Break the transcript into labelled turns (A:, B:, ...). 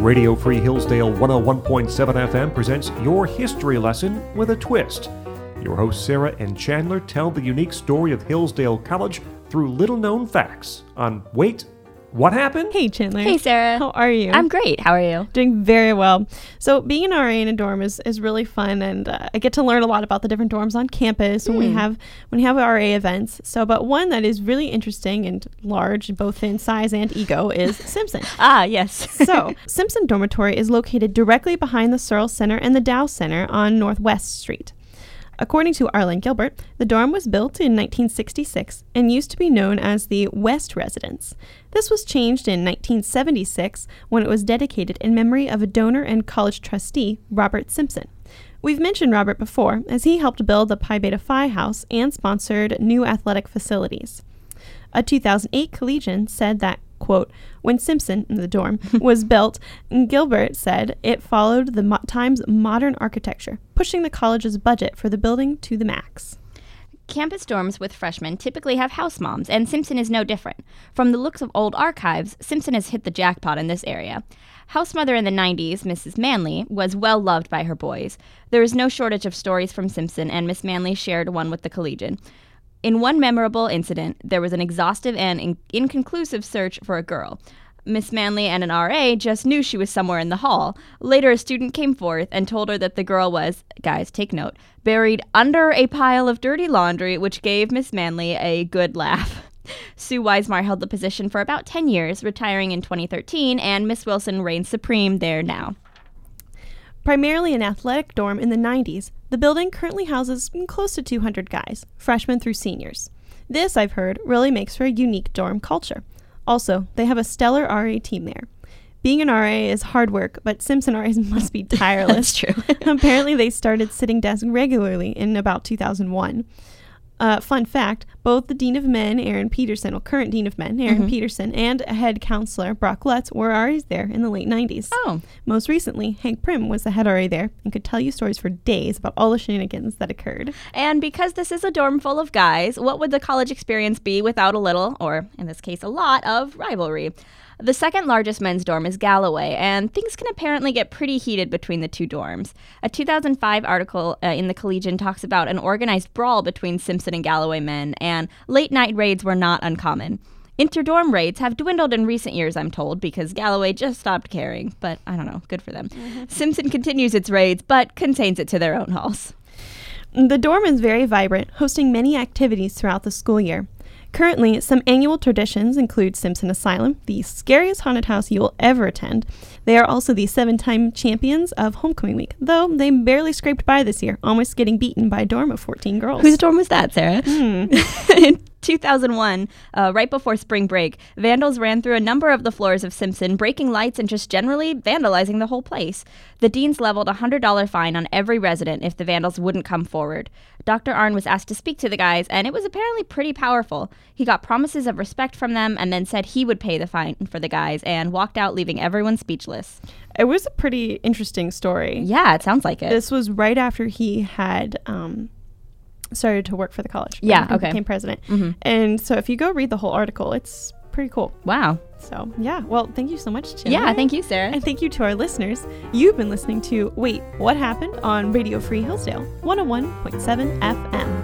A: Radio Free Hillsdale 101.7 FM presents your history lesson with a twist. Your hosts Sarah and Chandler tell the unique story of Hillsdale College through little known facts on Wait, what happened?
B: Hey, Chandler.
C: Hey, Sarah.
B: How are you?
C: I'm great. How are you?
B: Doing very well. So, being an RA in a dorm is, is really fun, and uh, I get to learn a lot about the different dorms on campus when we
C: Hmm.
B: have when we have RA events. So, but one that is really interesting and large, both in size and ego, is Simpson.
C: Ah, yes.
B: so, Simpson Dormitory is located directly behind the Searle Center and the Dow Center on Northwest Street. According to Arlan Gilbert, the dorm was built in 1966 and used to be known as the West Residence. This was changed in 1976 when it was dedicated in memory of a donor and college trustee, Robert Simpson. We've mentioned Robert before, as he helped build the Pi Beta Phi House and sponsored new athletic facilities. A 2008 collegian said that, quote, when Simpson, the dorm, was built, Gilbert said it followed the mo- time's modern architecture, pushing the college's budget for the building to the max.
C: Campus dorms with freshmen typically have house moms, and Simpson is no different. From the looks of old archives, Simpson has hit the jackpot in this area. House mother in the 90s, Mrs. Manley, was well loved by her boys. There is no shortage of stories from Simpson, and Miss Manley shared one with the collegian. In one memorable incident, there was an exhaustive and in- inconclusive search for a girl. Miss Manley and an RA just knew she was somewhere in the hall. Later, a student came forth and told her that the girl was, guys, take note, buried under a pile of dirty laundry, which gave Miss Manley a good laugh. Sue Weismar held the position for about 10 years, retiring in 2013, and Miss Wilson reigns supreme there now.
B: Primarily an athletic dorm in the 90s, the building currently houses close to 200 guys, freshmen through seniors. This, I've heard, really makes for a unique dorm culture. Also, they have a stellar RA team there. Being an RA is hard work, but Simpson RAs must be tireless.
C: That's true.
B: Apparently, they started sitting desk regularly in about 2001. Uh, fun fact both the Dean of Men, Aaron Peterson, well, current Dean of Men, Aaron Peterson, and head counselor, Brock Lutz, were RAs there in the late 90s.
C: Oh,
B: Most recently, Hank Prim was the head RA there and could tell you stories for days about all the shenanigans that occurred.
C: and because this is a dorm full of guys, what would the college experience be without a little, or in this case, a lot, of rivalry? The second largest men's dorm is Galloway, and things can apparently get pretty heated between the two dorms. A 2005 article uh, in the Collegian talks about an organized brawl between Simpson and Galloway men, and late night raids were not uncommon. Interdorm raids have dwindled in recent years, I'm told, because Galloway just stopped caring, but I don't know, good for them. Simpson continues its raids, but contains it to their own halls.
B: The dorm is very vibrant, hosting many activities throughout the school year. Currently, some annual traditions include Simpson Asylum, the scariest haunted house you will ever attend. They are also the seven time champions of Homecoming Week, though they barely scraped by this year, almost getting beaten by a dorm of 14 girls.
C: Whose dorm was that, Sarah?
B: Hmm.
C: In 2001, uh, right before spring break, vandals ran through a number of the floors of Simpson, breaking lights and just generally vandalizing the whole place. The deans leveled a $100 fine on every resident if the vandals wouldn't come forward. Dr. Arnn was asked to speak to the guys, and it was apparently pretty powerful. He got promises of respect from them and then said he would pay the fine for the guys and walked out, leaving everyone speechless.
B: It was a pretty interesting story.
C: Yeah, it sounds like it.
B: This was right after he had um, started to work for the college.
C: Yeah, okay.
B: Became president.
C: Mhm.
B: And so if you go read the whole article, it's pretty cool.
C: Wow.
B: So yeah, well, thank you so much, Chandler.
C: Yeah, thank you, Sarah.
B: And thank you to our listeners. You've been listening to Wait, What Happened on Radio Free Hillsdale 101.7 FM.